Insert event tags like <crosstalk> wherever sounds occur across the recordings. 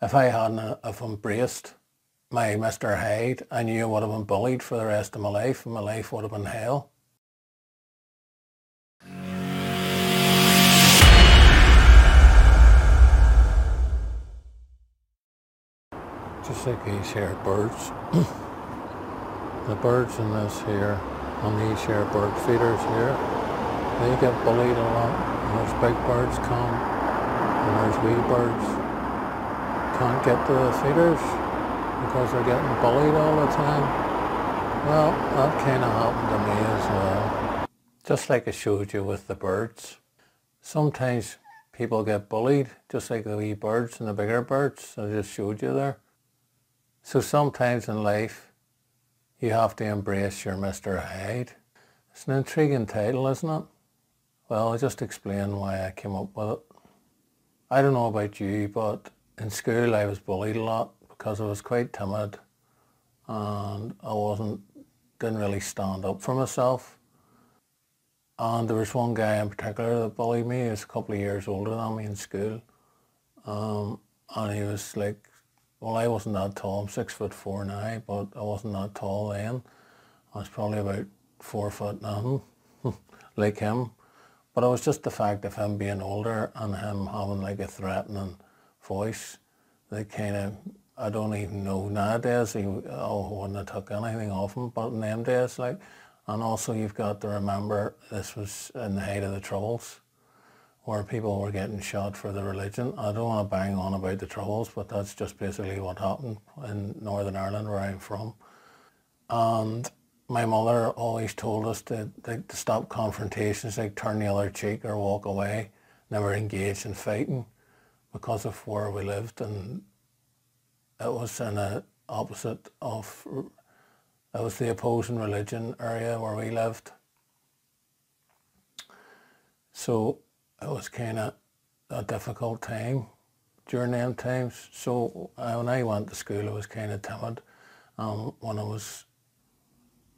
if I hadn't uh, have embraced my Mr. Hyde, I knew I would have been bullied for the rest of my life and my life would have been hell. Just like these here birds. <coughs> the birds in this here, on these here bird feeders here, they get bullied a lot. And there's big birds come and there's wee birds can't get the feeders because they're getting bullied all the time. Well, that kind of happened to me as well. Just like I showed you with the birds. Sometimes people get bullied, just like the wee birds and the bigger birds I just showed you there. So sometimes in life, you have to embrace your Mr. Hyde. It's an intriguing title, isn't it? Well, I'll just explain why I came up with it. I don't know about you, but in school I was bullied a lot because I was quite timid and I wasn't, didn't really stand up for myself. And there was one guy in particular that bullied me. He was a couple of years older than me in school. Um, and he was like, well, I wasn't that tall. I'm six foot four now, but I wasn't that tall then. I was probably about four foot nothing, <laughs> like him. But it was just the fact of him being older and him having like a threatening voice that kind of I don't even know nowadays. Oh, wouldn't have took anything off him, but in them days, like, and also you've got to remember this was in the height of the Troubles, where people were getting shot for their religion. I don't want to bang on about the Troubles, but that's just basically what happened in Northern Ireland, where I'm from. And my mother always told us to, to, to stop confrontations, like turn the other cheek or walk away, never engage in fighting, because of where we lived and it was in a opposite of, it was the opposing religion area where we lived. So it was kind of a difficult time during them times. So uh, when I went to school, I was kind of timid. Um, when I was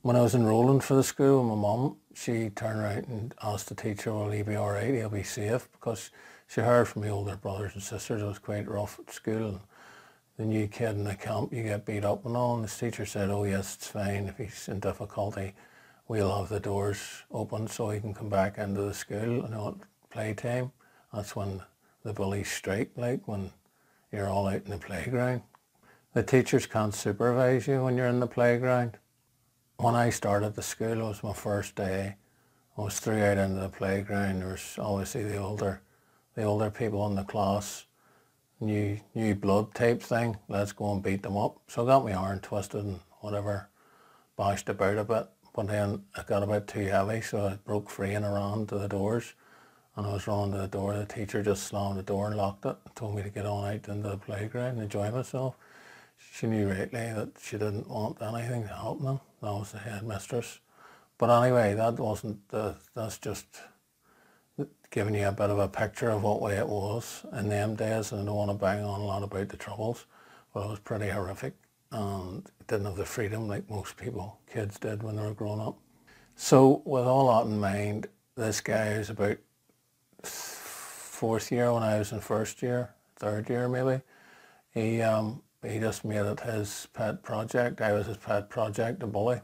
when I was enrolling for the school, my mum, she turned around and asked the teacher, will he be all right? He'll be safe because she heard from my older brothers and sisters it was quite rough at school. And, the new kid in the camp, you get beat up and all. And the teacher said, oh yes, it's fine. If he's in difficulty, we'll have the doors open so he can come back into the school and at playtime. That's when the bullies strike, like when you're all out in the playground. The teachers can't supervise you when you're in the playground. When I started the school, it was my first day. I was through out into the playground. There was obviously the older, the older people in the class new new blood type thing. Let's go and beat them up. So I got my arm twisted and whatever, bashed about a bit. But then it got a bit too heavy, so I broke free and around to the doors. And I was running to the door. The teacher just slammed the door and locked it and told me to get on out into the playground and enjoy myself. She knew rightly that she didn't want anything to happen. That was the headmistress. But anyway, that wasn't the, that's just giving you a bit of a picture of what way it was in them days and I don't want to bang on a lot about the troubles but it was pretty horrific and didn't have the freedom like most people, kids did when they were growing up. So with all that in mind, this guy is about fourth year when I was in first year, third year maybe, he, um, he just made it his pet project. I was his pet project, a bully.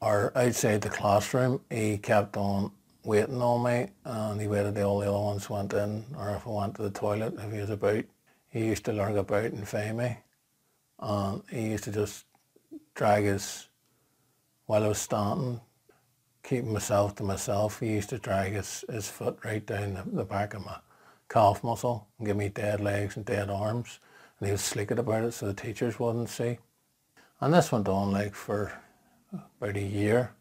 Or outside the classroom, he kept on waiting on me and he waited till all the other ones went in or if I went to the toilet, if he was about, he used to lurk about and find me. And he used to just drag his, while I was standing, keeping myself to myself, he used to drag his, his foot right down the, the back of my calf muscle and give me dead legs and dead arms. And he was slicking about it so the teachers wouldn't see. And this went on like for about a year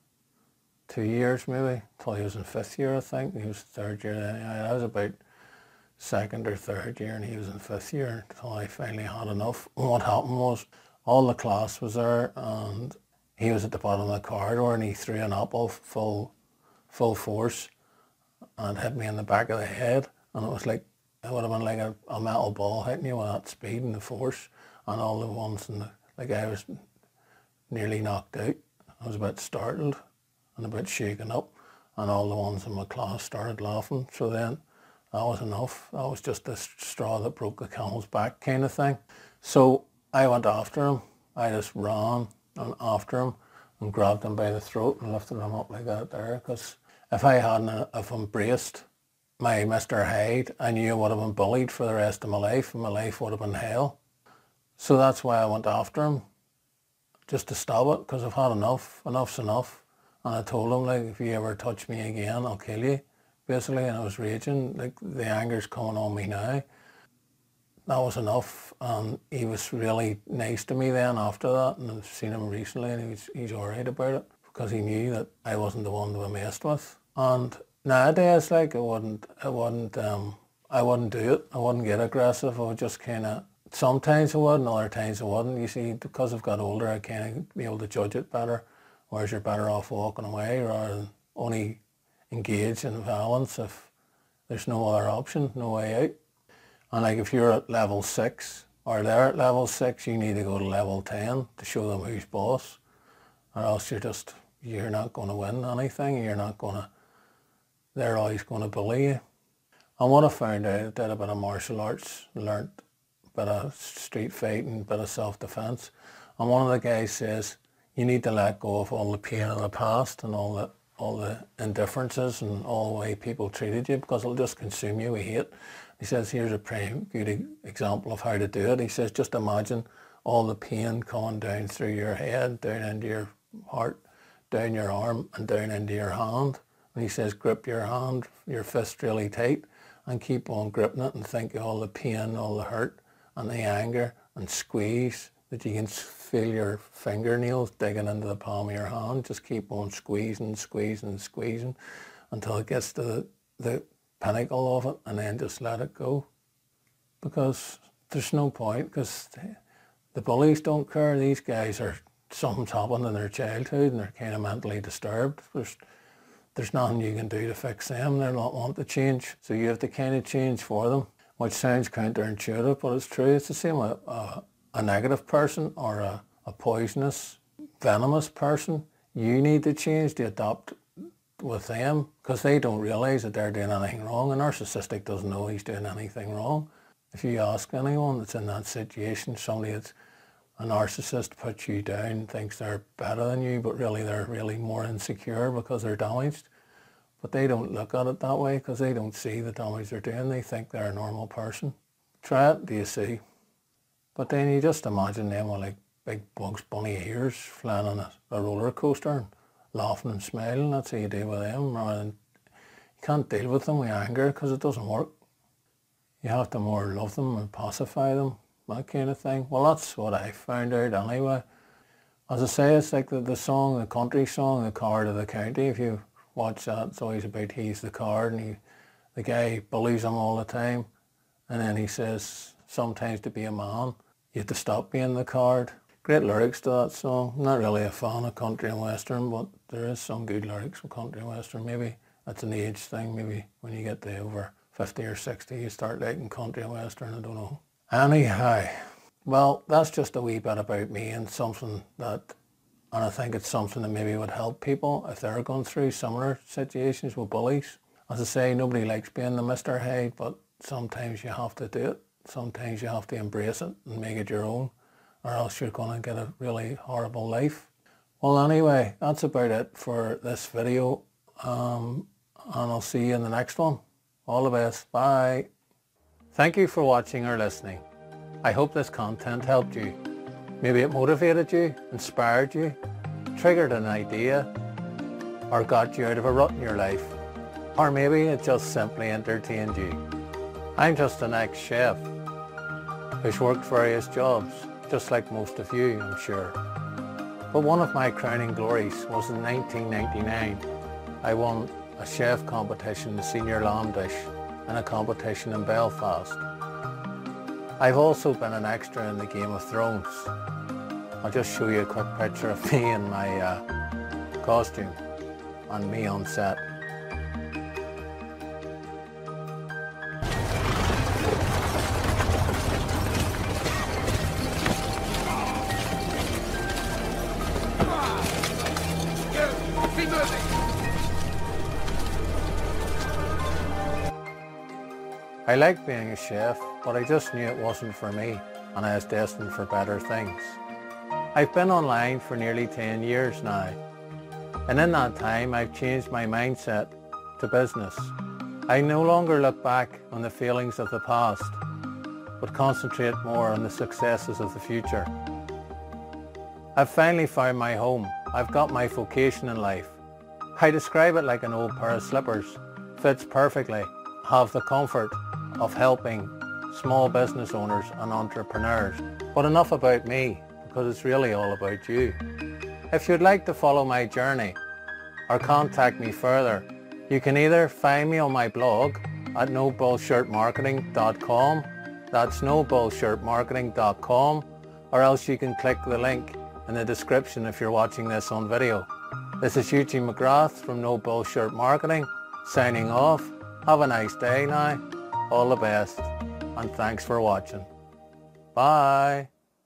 two years maybe, till he was in fifth year I think. He was third year. I was about second or third year and he was in fifth year until I finally had enough. what happened was all the class was there and he was at the bottom of the corridor and he threw an apple full full force and hit me in the back of the head and it was like it would have been like a, a metal ball hitting you with that speed and the force and all the ones and like I was nearly knocked out. I was a bit startled and a bit shaken up and all the ones in my class started laughing. So then that was enough. That was just the straw that broke the camel's back kind of thing. So I went after him. I just ran and after him and grabbed him by the throat and lifted him up like that there because if I hadn't have embraced my Mr. Hyde, I knew I would have been bullied for the rest of my life and my life would have been hell. So that's why I went after him, just to stop it, because I've had enough. Enough's enough. And I told him, like, if you ever touch me again, I'll kill you, basically. And I was raging, like, the anger's coming on me now. That was enough. And he was really nice to me then after that. And I've seen him recently and he's, he's all right about it because he knew that I wasn't the one to be messed with. And nowadays, like, I wouldn't, I wouldn't, um, I wouldn't do it. I wouldn't get aggressive. I would just kind of sometimes I would and other times I wouldn't. You see, because I've got older, I of be able to judge it better. Whereas you're better off walking away rather than only engage in violence if there's no other option, no way out. And like if you're at level six or they're at level six, you need to go to level 10 to show them who's boss. Or else you're just, you're not going to win anything. You're not going to, they're always going to bully you. And what I found out, did a bit of martial arts, learnt a bit of street fighting, a bit of self-defense. And one of the guys says, you need to let go of all the pain of the past and all the all the indifferences and all the way people treated you because it'll just consume you with hate. He says, here's a pretty good example of how to do it. He says, just imagine all the pain coming down through your head, down into your heart, down your arm and down into your hand. And he says, grip your hand, your fist really tight and keep on gripping it and think of all the pain, all the hurt and the anger and squeeze that you can feel your fingernails digging into the palm of your hand. Just keep on squeezing, squeezing, squeezing until it gets to the, the pinnacle of it and then just let it go. Because there's no point because the bullies don't care. These guys are, something's happened in their childhood and they're kind of mentally disturbed. There's, there's nothing you can do to fix them. They're not want to change. So you have to kind of change for them which sounds counterintuitive, but it's true. It's the same a, a, uh, a negative person or a, a poisonous, venomous person. You need to change to adapt with them because they don't realise that they're doing anything wrong. A narcissistic doesn't know he's doing anything wrong. If you ask anyone that's in that situation, somebody that's a narcissist puts you down, thinks they're better than you, but really they're really more insecure because they're damaged. But they don't look at it that way because they don't see the damage they're doing. They think they're a normal person. Try it, do you see? But then you just imagine them with like big Bugs Bunny ears flying on a, a roller coaster and laughing and smiling. That's how you deal with them rather than you can't deal with them with anger because it doesn't work. You have to more love them and pacify them, that kind of thing. Well, that's what I found out anyway. As I say, it's like the, the song, the country song, the coward of the county. If you watch that. It's always about he's the card and he, the guy bullies him all the time. And then he says, sometimes to be a man, you have to stop being the card. Great lyrics to that song. I'm not really a fan of country and western, but there is some good lyrics from country and western. Maybe that's an age thing. Maybe when you get to over 50 or 60, you start liking country and western. I don't know. Anyhow, well, that's just a wee bit about me and something that and I think it's something that maybe would help people if they're going through similar situations with bullies. As I say, nobody likes being the Mr. Hyde, but sometimes you have to do it. Sometimes you have to embrace it and make it your own, or else you're going to get a really horrible life. Well, anyway, that's about it for this video, um, and I'll see you in the next one. All the best. Bye. Thank you for watching or listening. I hope this content helped you. Maybe it motivated you, inspired you, triggered an idea, or got you out of a rut in your life. Or maybe it just simply entertained you. I'm just an ex-chef who's worked various jobs, just like most of you, I'm sure. But one of my crowning glories was in 1999. I won a chef competition, the senior lamb dish, in a competition in Belfast. I've also been an extra in the Game of Thrones. I'll just show you a quick picture of <laughs> me in my uh, costume and me on set. I liked being a chef, but I just knew it wasn't for me. and I was destined for better things. I've been online for nearly 10 years now and in that time I've changed my mindset to business. I no longer look back on the failings of the past but concentrate more on the successes of the future. I've finally found my home. I've got my vocation in life. I describe it like an old pair of slippers. Fits perfectly. Have the comfort of helping small business owners and entrepreneurs. But enough about me, because it's really all about you. If you'd like to follow my journey or contact me further, you can either find me on my blog at nobullshitmarketing.com, that's nobullshitmarketing.com, or else you can click the link in the description if you're watching this on video. This is Eugene McGrath from No Bullshit Marketing, signing off. Have a nice day now. All the best and thanks for watching. Bye.